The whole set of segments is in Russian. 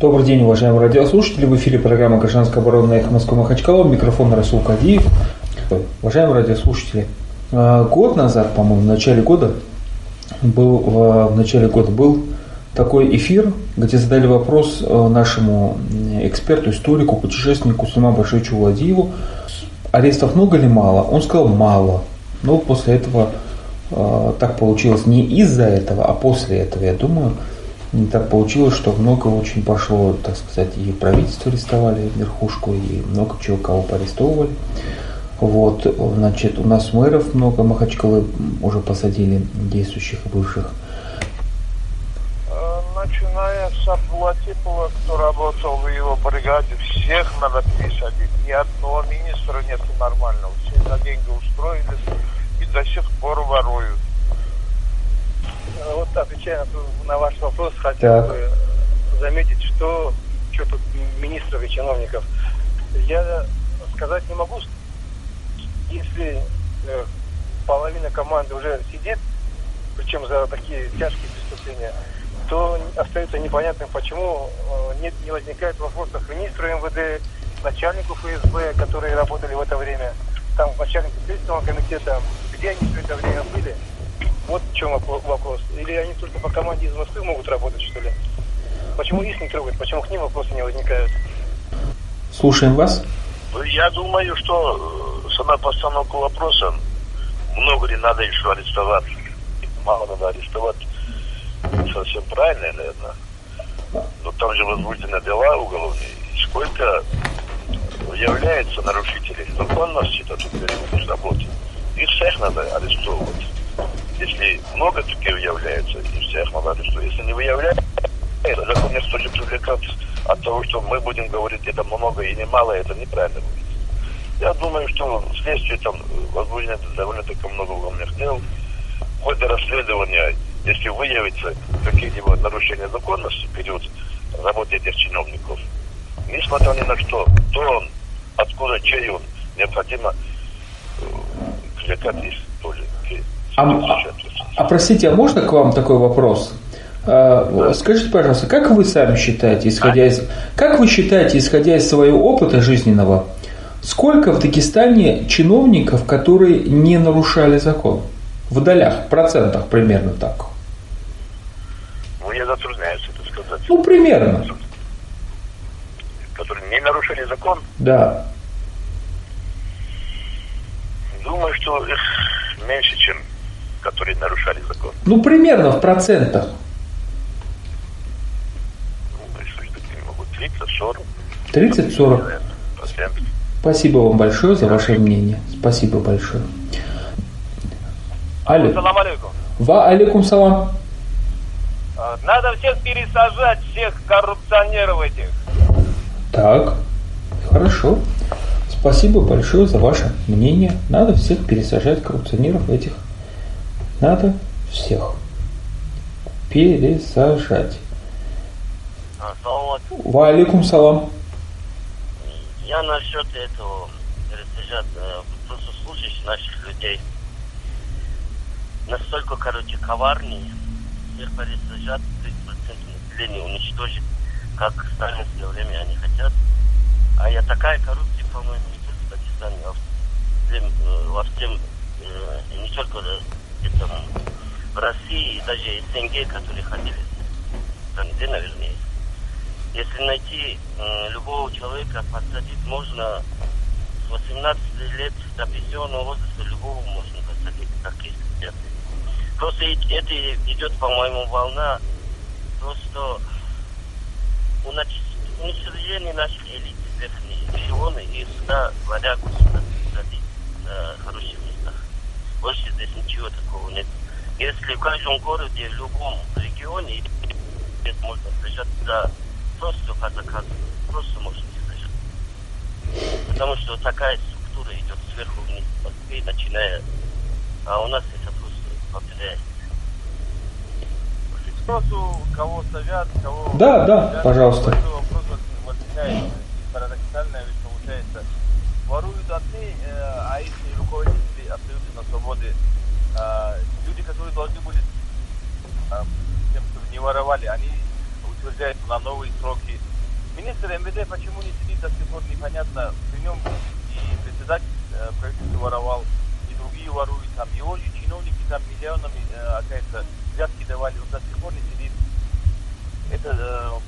Добрый день, уважаемые радиослушатели. В эфире программа «Гражданская оборона» «Эхо Москвы Махачкала». Микрофон Расул Кадиев. Уважаемые радиослушатели, э, год назад, по-моему, в начале года был, в начале года был такой эфир, где задали вопрос э, нашему эксперту, историку, путешественнику Сулейману Башевичу Владиеву, арестов много или мало? Он сказал мало. Но после этого э, так получилось не из-за этого, а после этого, я думаю, не так получилось, что много очень пошло, так сказать, и правительство арестовали верхушку, и много чего кого поарестовывали. Вот, значит, у нас мэров много, Махачкалы уже посадили, действующих и бывших. Э, начиная с Абдулатипова, кто работал в его бригаде, всех надо пересадить. Ни одного министра нет нормального. Все за деньги устроились и до сих пор воруют. Э, вот отвечая на ваш вопрос, хотел так. бы заметить, что что тут министров и чиновников. Я сказать не могу, если э, половина команды уже сидит, причем за такие тяжкие преступления, то остается непонятным, почему э, нет, не возникает вопросов министру МВД, начальнику ФСБ, которые работали в это время, там начальнику Следственного комитета, где они все это время были. Вот в чем вопрос. Или они только по команде из Москвы могут работать, что ли? Почему их не трогают? Почему к ним вопросы не возникают? Слушаем вас. Ну, я думаю, что э, сама постановка вопроса, много ли надо еще арестовать, мало надо арестовать, совсем правильно, наверное. Но там же возбуждены дела уголовные. Сколько является нарушителей законности, это тут работы. Их всех надо арестовывать. Если много таких является, и всех надо арестовать. Если не выявляется, закон не стоит привлекать от того, что мы будем говорить, это много и немало, это неправильно будет. Я думаю, что следствие там возбуждено довольно-таки много уголовных дел. В ходе расследования, если выявится какие-либо нарушения законности в период работы этих чиновников, несмотря ни на что, то он, откуда, чей он, необходимо привлекать их. А, а, а простите, а можно к вам такой вопрос? А, скажите, пожалуйста, как вы сами считаете, исходя из, как вы считаете, исходя из своего опыта жизненного, сколько в Дагестане чиновников, которые не нарушали закон? В долях, в процентах примерно так. Ну, я затрудняюсь это сказать. Ну, примерно. Которые не нарушили закон? Да. Думаю, что их меньше, чем которые нарушали закон. Ну, примерно в процентах. 30-40. Спасибо вам большое за ваше мнение. Спасибо большое. Алло. Салам алейкум. Ва алейкум салам. А, надо всех пересажать, всех коррупционеров этих. Так, хорошо. Спасибо большое за ваше мнение. Надо всех пересажать коррупционеров этих. Надо всех пересажать. Ва алейкум салам. Я насчет этого растяжат, э, просто слушаешь наших людей. Настолько, короче, коварнее. Всех пересажат, 30% населения уничтожить, как в сталинское время они хотят. А я такая коррупция, по-моему, не только в Дагестане, а э, во всем, э, не только это, в России, даже СНГ, которые ходили, там где, наверное, если найти э, любого человека, посадить можно с 18 лет до пенсионного возраста любого можно посадить, как есть. Просто это идет, по-моему, волна просто уничтожение наших элит, верхние эшелоны, и сюда садить на хороших местах. Больше здесь ничего такого нет. Если в каждом городе, в любом регионе, можно сажать за просто по заказу, просто можете сажать. Потому что такая структура идет сверху вниз по Москве, начиная, а у нас это просто повторяется. Вопросу, кого садят, кого... Да, да, садят, пожалуйста. Вопрос возникает, парадоксальная вещь получается. Воруют одни, э, а если руководители абсолютно свободы, э, люди, которые должны были э, тем, кто не воровали, они утверждается на новые сроки. Министр МВД почему не сидит до сих пор, непонятно. При нем и председатель э, правительства воровал, и другие воруют. Там его же чиновники там миллионами, э, оказывается, взятки давали. Он до сих пор не сидит. Это э,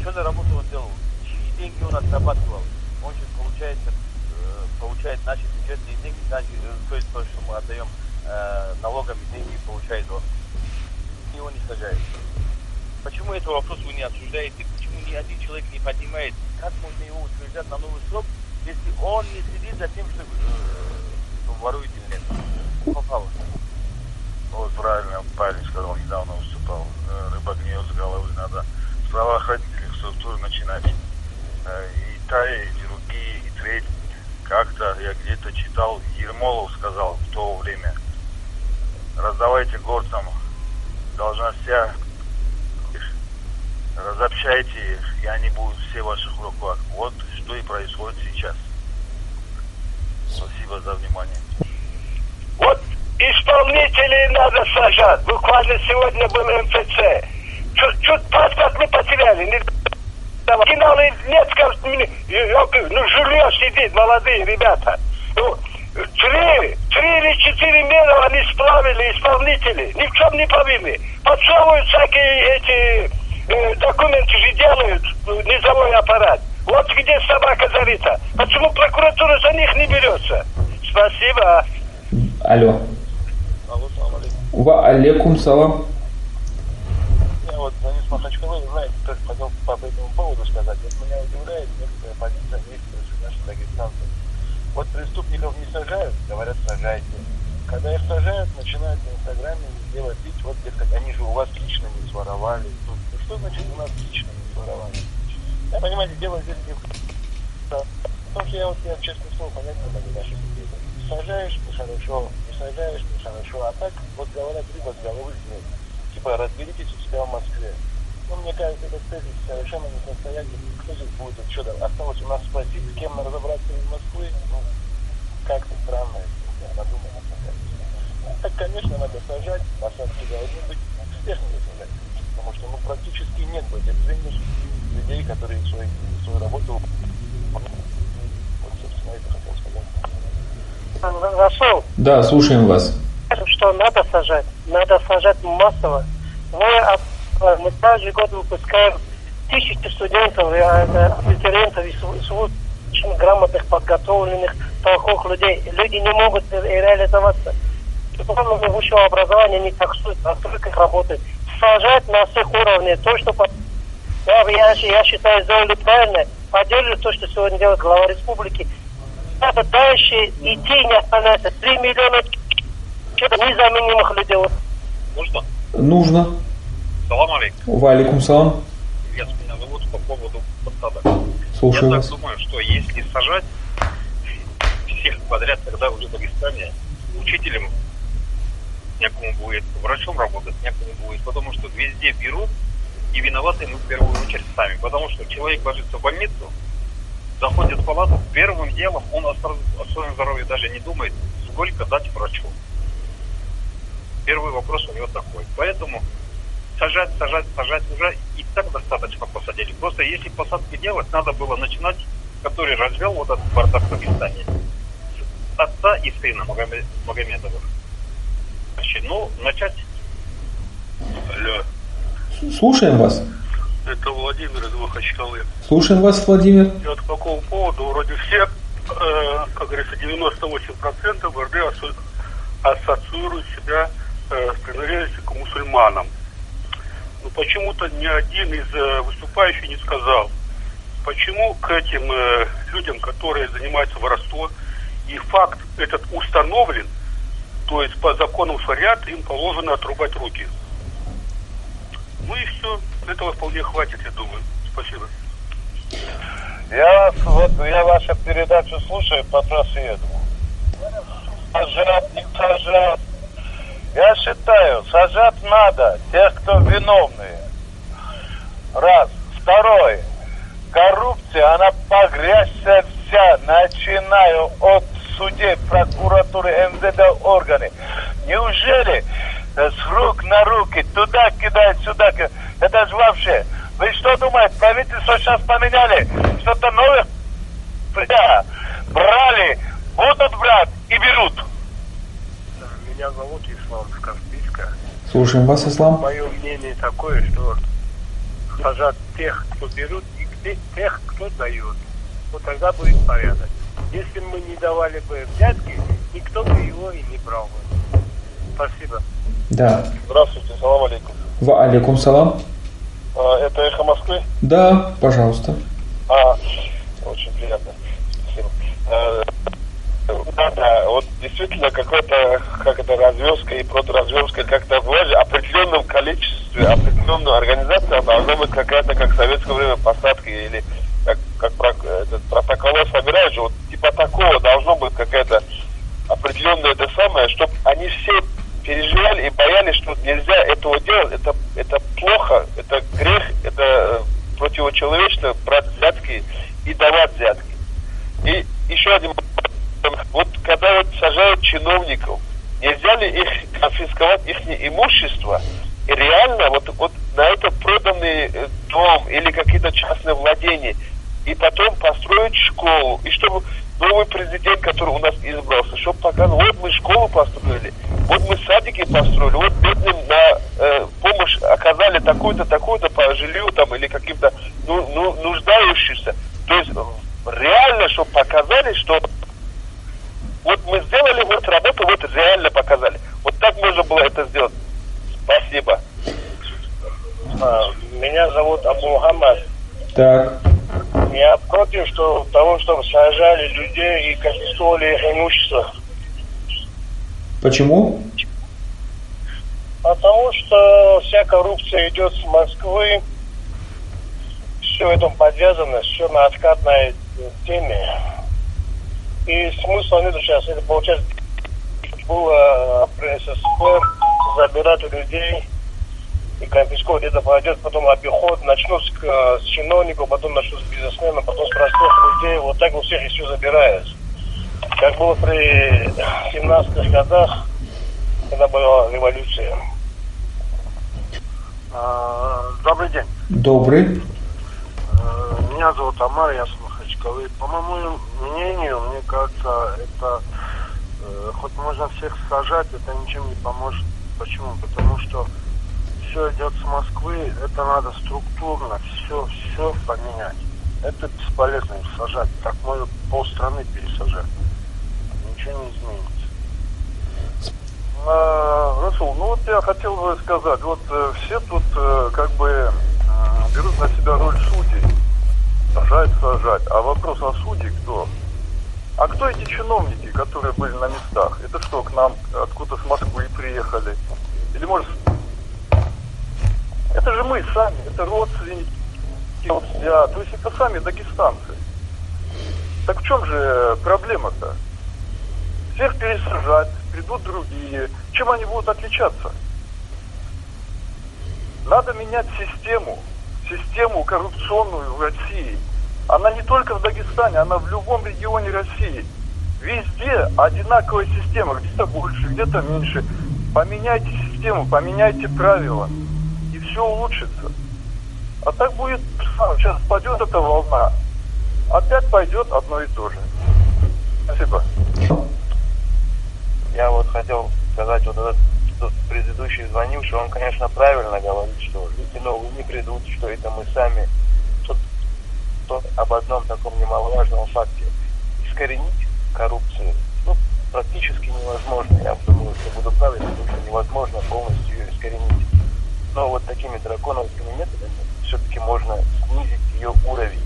что за работу он делал? Чьи деньги он отрабатывал? Он же получается, э, получает наши бюджетные деньги, даже, э, то есть то, что мы отдаем э, налогами деньги, получает он. Его не сажает. Почему этот вопрос вы не обсуждаете? Почему ни один человек не поднимает? Как можно его утверждать на новый срок, если он не следит за тем, что, э, что ворует или нет? Попало. Вот правильно парень сказал, недавно выступал. Э, рыба гниет с головы, надо с правоохранительных структур начинать. Э, и та, и другие, и треть. Как-то я где-то читал, Ермолов сказал в то время, раздавайте горцам должностя разобщайте их, и они будут все в ваших руках. Вот что и происходит сейчас. Спасибо за внимание. Вот исполнителей надо сажать. Буквально сегодня был МФЦ. Чуть паспорт мы потеряли. Не... Оригиналы нет, ну, жулье сидит, молодые ребята. Ну, три, три или четыре меры они справили, исполнители. Ни в чем не повинны. Подсовывают всякие эти документы же делают, низовой аппарат. Вот где собака зарита. Почему прокуратура за них не берется? Спасибо. Алло. Алло, салам алейкум. Ва алейкум салам. Я вот звоню с Махачкалы, знаете, как хотел по этому поводу сказать. Вот меня удивляет некоторая позиция некоторых наших дагестанцев. Вот преступников не сажают, говорят, сажайте. Когда их сажают, начинают в Инстаграме делать вид, вот, дескать, они же у вас лично не своровали, тут что значит у нас лично ворование? Я, понимаете, дело здесь не в Потому что я вот, я, честно слово, понять не могу наших людей. Сажаешь – хорошо, не сажаешь – хорошо. А так, вот говорят, рыба с головы снег. Типа, разберитесь у себя в Москве. Ну, мне кажется, этот тезис совершенно несостоятельный. Кто здесь будет вот что-то? Осталось у нас спросить, с кем разобраться из Москвы. Ну, как-то странно, если надумано. Так, конечно, надо сажать, посадки должны быть успешными сажать потому что ну, практически нет в этих землях людей, которые свою, свою работу вот, собственно, это хотел сказать. Расул. Да, слушаем вас. Что надо сажать? Надо сажать массово. Мы, мы каждый год выпускаем тысячи студентов, абитуриентов и очень грамотных, подготовленных, толковых людей. Люди не могут реализоваться. Дипломного высшего образования не таксуют, а только работают сажать на всех уровнях. То, что я, я, я считаю, сделали правильно. Поддерживаю то, что сегодня делает глава республики. Надо дальше идти, не останавливаться. Три миллиона что-то незаменимых людей. Нужно? Нужно. Салам алейкум. Валикум салам. Я меня зовут по поводу посадок. Слушаю Я вас. так думаю, что если сажать всех подряд, тогда уже в Дагестане учителем некому будет, врачом работать некому будет, потому что везде берут, и виноваты мы в первую очередь сами. Потому что человек ложится в больницу, заходит в палату, первым делом он о, своем здоровье даже не думает, сколько дать врачу. Первый вопрос у него такой. Поэтому сажать, сажать, сажать уже и так достаточно посадили. Просто если посадки делать, надо было начинать, который развел вот этот бардак в Дагестане, с отца и сына Магомедовых. Значит, ну, начать. Слушаем вас. Это Владимир из Махачкалы. Слушаем вас, Владимир. И вот по какому поводу вроде все, э, как говорится, 98% в РД асо- ассоциируют себя э, с принадлежностью к мусульманам. Но почему-то ни один из э, выступающих не сказал, почему к этим э, людям, которые занимаются воровством, и факт этот установлен, то есть по законам шариат им положено отрубать руки. Ну и все. Этого вполне хватит, я думаю. Спасибо. Я вас, вот, я вашу передачу слушаю по просвету. Сажать, не сажать. Я считаю, сажать надо тех, кто виновные. Раз. Второе. Коррупция, она погрязся вся, начиная от судей, прокуратуры, МВД органы. Неужели с рук на руки, туда кидают, сюда кидают? Это же вообще Вы что думаете, правительство сейчас поменяли? Что-то новое брали, будут брать и берут. Меня зовут Ислам с Каспийска. Слушаем вас, Ислам. Мое мнение такое, что сажать тех, кто берут, и тех, кто дает. Вот тогда будет порядок. Если мы не давали бы взятки, никто бы его и не брал бы. Спасибо. Да. Здравствуйте, салам алейкум. Ва алейкум салам. А, это эхо Москвы? Да, пожалуйста. А, очень приятно. Спасибо. А, да, да, вот действительно какой-то, как это, развязка и проторазвязка, как-то в определенном количестве, определенную организацию должна быть какая-то, как в советское время, посадка или как, как этот, протоколы собирают же, вот типа такого должно быть какая-то определенная это самое, чтобы они все переживали и боялись, что нельзя этого делать, это, это плохо, это грех, это э, противочеловечно брать взятки и давать взятки. И еще один вот когда вот сажают чиновников, нельзя ли их конфисковать их имущество? И реально вот, вот на это проданный э, дом или какие-то частные владения и потом построить школу, и чтобы новый президент, который у нас избрался, чтобы показал, вот мы школу построили, вот мы садики построили, вот бедным на э, помощь оказали такую-то, такую-то по жилью там или каким-то ну, ну, нуждающимся. То есть реально, чтобы показали, что вот мы сделали вот работу, вот реально показали. Вот так можно было это сделать. Спасибо. А, меня зовут Абу Мухаммад. Так. Я против что, того, чтобы сажали людей и конфисковали их имущество. Почему? Потому что вся коррупция идет с Москвы. Все это подвязано, все на откатной теме. И смысла нет сейчас, это получается было при СССР забирать людей и конфисковать это пойдет, потом обиход, начнут с, с чиновников, потом начнут с бизнесменов, потом с простых людей, вот так у всех и все забирается. Как было при 17-х годах, когда была революция. А, добрый день. Добрый. А, меня зовут Амар, я с Махачкалы. По моему мнению, мне кажется, это э, хоть можно всех сажать, это ничем не поможет. Почему? Потому что все идет с Москвы, это надо структурно все, все поменять. Это бесполезно их сажать. Так можно полстраны пересажать. Ничего не изменится. Расул, ну вот я хотел бы сказать, вот э, все тут э, как бы э, берут на себя роль судей. Сажать, сажать. А вопрос, а судьи кто? А кто эти чиновники, которые были на местах? Это что, к нам откуда с Москвы приехали? Или может это же мы сами, это родственники, друзья, то есть это сами дагестанцы. Так в чем же проблема-то? Всех пересажать, придут другие. Чем они будут отличаться? Надо менять систему, систему коррупционную в России. Она не только в Дагестане, она в любом регионе России. Везде одинаковая система, где-то больше, где-то меньше. Поменяйте систему, поменяйте правила все улучшится. А так будет, сейчас пойдет эта волна, опять пойдет одно и то же. Спасибо. Я вот хотел сказать, вот этот предыдущий звонивший, он, конечно, правильно говорит, что люди новые не придут, что это мы сами. Тут, тут об одном таком немаловажном факте. Искоренить коррупцию ну, практически невозможно. Я думаю, что буду правильно, потому что невозможно полностью ее искоренить. Но вот такими драконовскими методами все-таки можно снизить ее уровень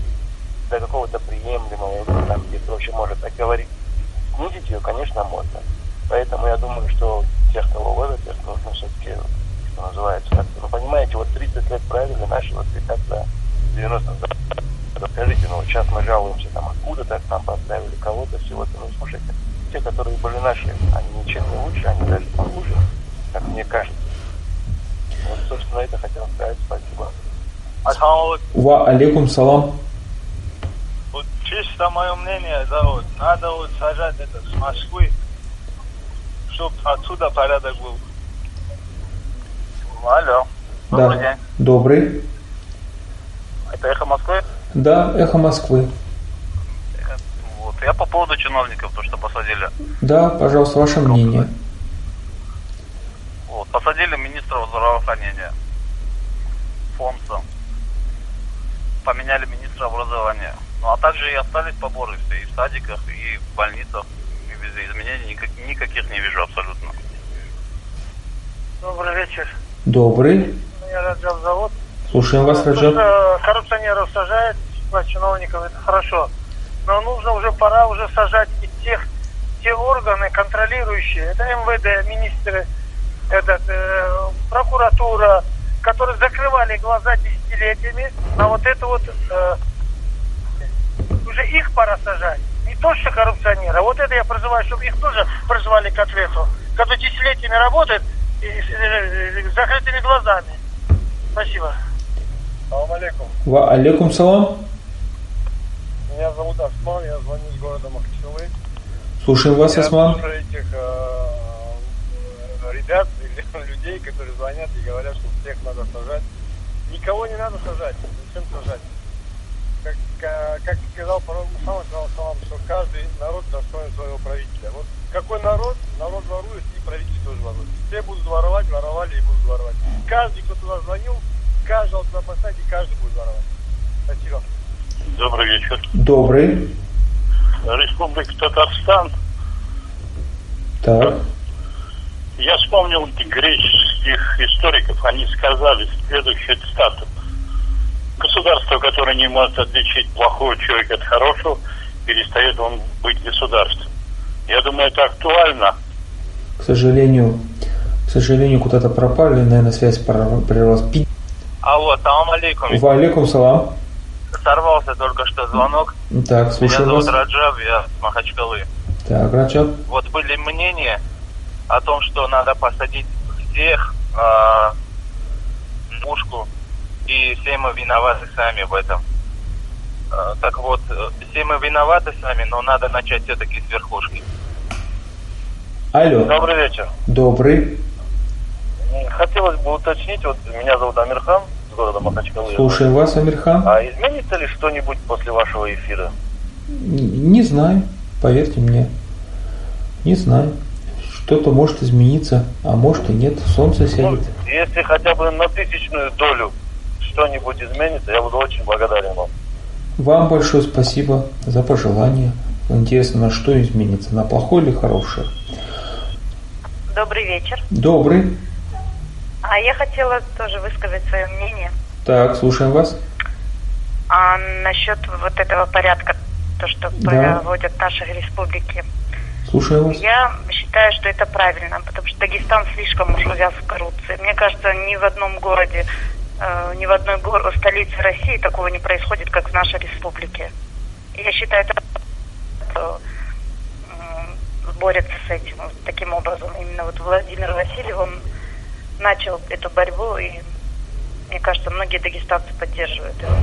до какого-то приемлемого, там, где проще может так говорить. Снизить ее, конечно, можно. Поэтому я думаю, что тех, кого ловят, их нужно все-таки, что называется, как ну, понимаете, вот 30 лет правили, наши вот как-то 90 Скажите, ну вот сейчас мы жалуемся, там, откуда-то нам поставили кого-то всего-то. Ну, слушайте, те, которые были наши, они ничем не лучше, они даже похуже, как мне кажется. Вот, собственно, это хотел сказать. Спасибо. Ва алейкум салам. Вот чисто мое мнение, да, вот, надо вот сажать это с Москвы, чтобы отсюда порядок был. Алло. Добрый да. день. Добрый. Это эхо Москвы? Да, эхо Москвы. Вот. Я по поводу чиновников, то, что посадили. Да, пожалуйста, ваше мнение. Вот. Посадили министра здравоохранения. Фонса. Поменяли министра образования. Ну а также и остались поборы все. И в садиках, и в больницах. Изменений никак, никаких не вижу абсолютно. Добрый вечер. Добрый. Меня Раджаб зовут. Слушаем вас, Раджаб. что коррупционеров сажают, чиновников, это хорошо. Но нужно уже, пора уже сажать и тех, те органы контролирующие. Это МВД, министры, этот, э, прокуратура, которые закрывали глаза десятилетиями на вот это вот э, уже их пора сажать. Не то, что коррупционеры. а Вот это я призываю, чтобы их тоже призвали к ответу. Которые десятилетиями работают и, с э, с закрытыми глазами. Спасибо. Салам алейкум. Ва алейкум салам. Меня зовут Осман, я звоню из города Махачкалы. Слушаем вас, я Осман. слушаю этих э, э, ребят, или людей, которые звонят и говорят, что всех надо сажать. Никого не надо сажать. Зачем сажать? Как, ка- как сказал пророк Мухаммад, салам, что каждый народ достоин своего правителя. Вот какой народ, народ ворует и правитель тоже ворует. Все будут воровать, воровали и будут воровать. Каждый, кто туда звонил, каждого туда поставить, и каждый будет воровать. Спасибо. Добрый вечер. Добрый. Республика Татарстан. Так. Я вспомнил греческих историков, они сказали следующую цитату. Государство, которое не может отличить плохого человека от хорошего, перестает он быть государством. Я думаю, это актуально. К сожалению, к сожалению, куда-то пропали, наверное, связь прорва- прервалась. Алло, салам алейкум. Ва алейкум салам. Сорвался только что звонок. Так, Меня слушаем зовут вас. Раджаб, я с Махачкалы. Так, Раджаб. Вот были мнения о том, что надо посадить всех в пушку, и все мы виноваты сами в этом. А, так вот, э, все мы виноваты сами, но надо начать все-таки с верхушки. Алло. Добрый вечер. Добрый. Хотелось бы уточнить, вот меня зовут Амирхан из города Махачкалы. Слушаем вас, Амирхан. А изменится ли что-нибудь после вашего эфира? Не знаю, поверьте мне. Не знаю. Что-то может измениться, а может и нет. Солнце сядет. Если хотя бы на тысячную долю что-нибудь изменится, я буду очень благодарен вам. Вам большое спасибо за пожелание. Интересно, на что изменится, на плохое или хорошее? Добрый вечер. Добрый. А я хотела тоже высказать свое мнение Так, слушаем вас. а, насчет вот этого порядка, то, что Да. проводят в нашей республике. Слушаем вас. Я считаю, что это правильно, потому что Дагестан слишком уж увяз в коррупции. Мне кажется, ни в одном городе, ни в одной столице России такого не происходит, как в нашей республике. Я считаю, это э, борется с этим вот таким образом. Именно вот Владимир Васильев, он начал эту борьбу, и мне кажется, многие дагестанцы поддерживают его.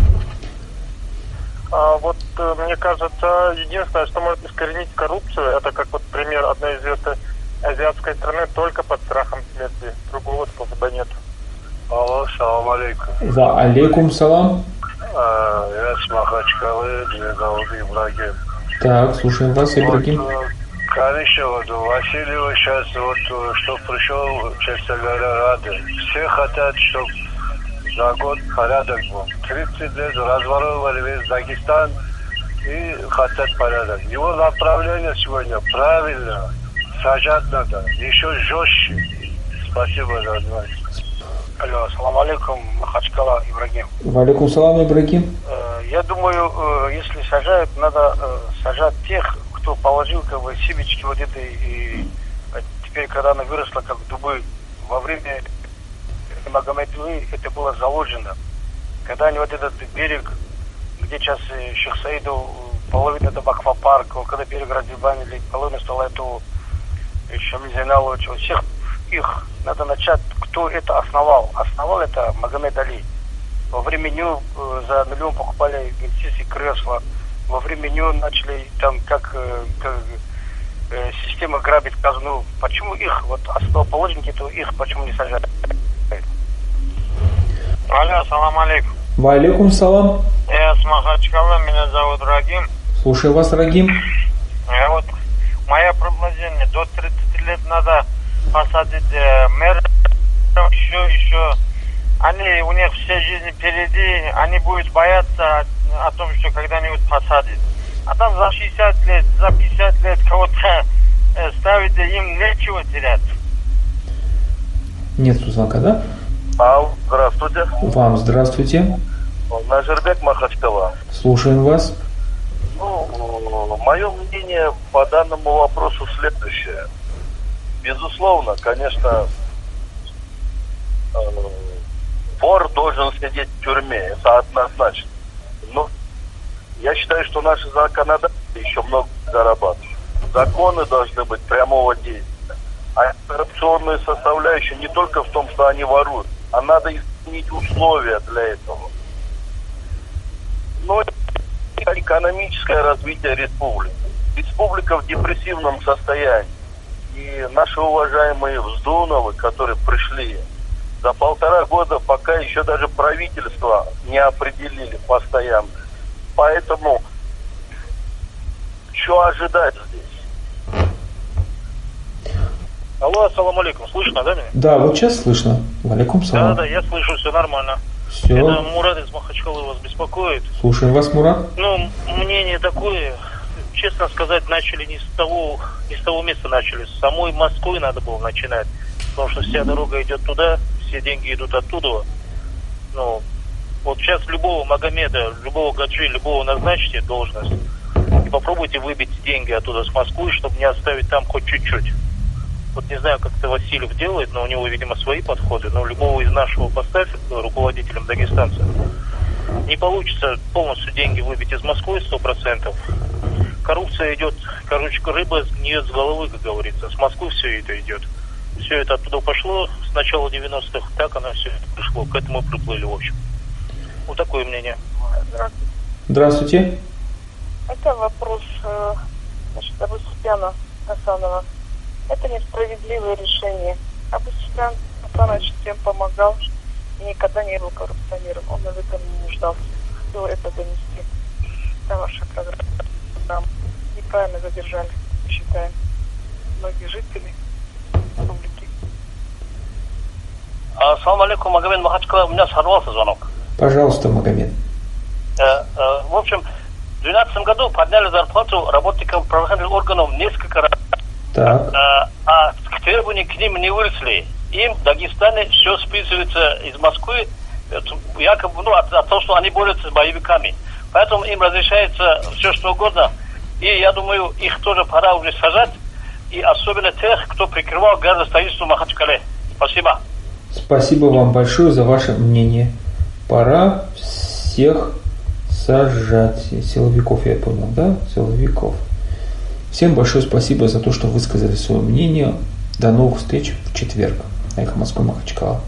А вот э, мне кажется, единственное, что может искоренить коррупцию, это как вот пример одной известной азиатской страны только под страхом смерти. Другого способа нет. Алло, салам алейкум. Ва алейкум салам. А, Я с Махачкалы, меня зовут Ибрагим. Так, слушаем вас, Ибрагим. Вот, э, конечно, вот Васильева сейчас вот, что пришел, честно говоря, рады. Все хотят, чтобы за год порядок был. 30 лет разворовывали весь Дагестан и хотят порядок. Его направление сегодня правильно. Сажать надо. Еще жестче. Спасибо за внимание. Алло, салам алейкум, Махачкала, Ибрагим. Ва алейкум салам, Ибрагим. Э, Я думаю, э, если сажают, надо э, сажать тех, кто положил как бы семечки вот этой, и э, теперь, когда она выросла как дубы, во время Магомедлы это было заложено. Когда они вот этот берег, где сейчас Шейх Саиду, половина это аквапарк, когда берег раздебанили, половина стала эту еще Мизиналович, вот всех их надо начать, кто это основал. Основал это Магомед Али. Во время него э, за миллион покупали медицинские кресла. Во время него начали там как, э, как э, система грабит казну. Почему их, вот основоположники, то их почему не сажают? Алло, салам алейкум. Валикум салам. Я с Махачкала, меня зовут Рагим. Слушаю вас, Рагим. Я вот, мое предложение, до 30 лет надо посадить э, мэр, еще, еще. Они, у них вся жизнь впереди, они будут бояться о, о том, что когда-нибудь посадят. А там за 60 лет, за 50 лет кого-то э, ставить, им нечего терять. Нет звонка, да? Ау, здравствуйте. Вам здравствуйте. Назербек Махачкала. Слушаем вас. Ну, мое мнение по данному вопросу следующее. Безусловно, конечно, вор должен сидеть в тюрьме, это однозначно. Но я считаю, что наши законодатели еще много зарабатывают. Законы должны быть прямого действия. А коррупционная составляющая не только в том, что они воруют, а надо изменить условия для этого. Но экономическое развитие республики. Республика в депрессивном состоянии. И наши уважаемые Вздуновы, которые пришли за полтора года, пока еще даже правительство не определили постоянно. Поэтому что ожидать здесь? Алло, ассаламу алейкум. Слышно, да, меня? Да, вот сейчас слышно. Валикум салам. Да, да, я слышу, все нормально. Все. Это Мурат из Махачкалы вас беспокоит. Слушаем вас, Мурат. Ну, мнение такое, честно сказать, начали не с того, не с того места начали. С самой Москвы надо было начинать. Потому что вся дорога идет туда, все деньги идут оттуда. Ну, вот сейчас любого Магомеда, любого Гаджи, любого назначите должность. И попробуйте выбить деньги оттуда с Москвы, чтобы не оставить там хоть чуть-чуть. Вот не знаю, как это Васильев делает, но у него, видимо, свои подходы. Но любого из нашего поставь руководителем дагестанца. Не получится полностью деньги выбить из Москвы сто процентов. Коррупция идет, короче, рыба гниет с головы, как говорится. С Москвы все это идет. Все это оттуда пошло с начала 90-х, так оно все пришло. К этому приплыли, в общем. Вот такое мнение. Здравствуйте. Это вопрос э, значит, Абу Сufяна Хасанова. Это несправедливое решение. Абу Сufян Хасанович всем помогал и никогда не был коррупционером. Он в этом не нуждался. Хотел это донести до вашей программы. Неправильно задержали, считаем, многие жители республики. Ассаламу алейкум, Магомед Махачкала. У меня сорвался звонок. Пожалуйста, Магомед. Э, э, в общем, в 2012 году подняли зарплату работникам правоохранительных органов несколько раз. Так. А, а требования к ним не выросли. Им в Дагестане все списывается из Москвы, якобы, ну, от, от того, что они борются с боевиками. Поэтому им разрешается все, что угодно. И я думаю, их тоже пора уже сажать. И особенно тех, кто прикрывал градостроительство в Махачкале. Спасибо. Спасибо вам большое за ваше мнение. Пора всех сажать. Силовиков, я понял, да? Силовиков. Всем большое спасибо за то, что высказали свое мнение. До новых встреч в четверг. Эхо Москвы Махачкала.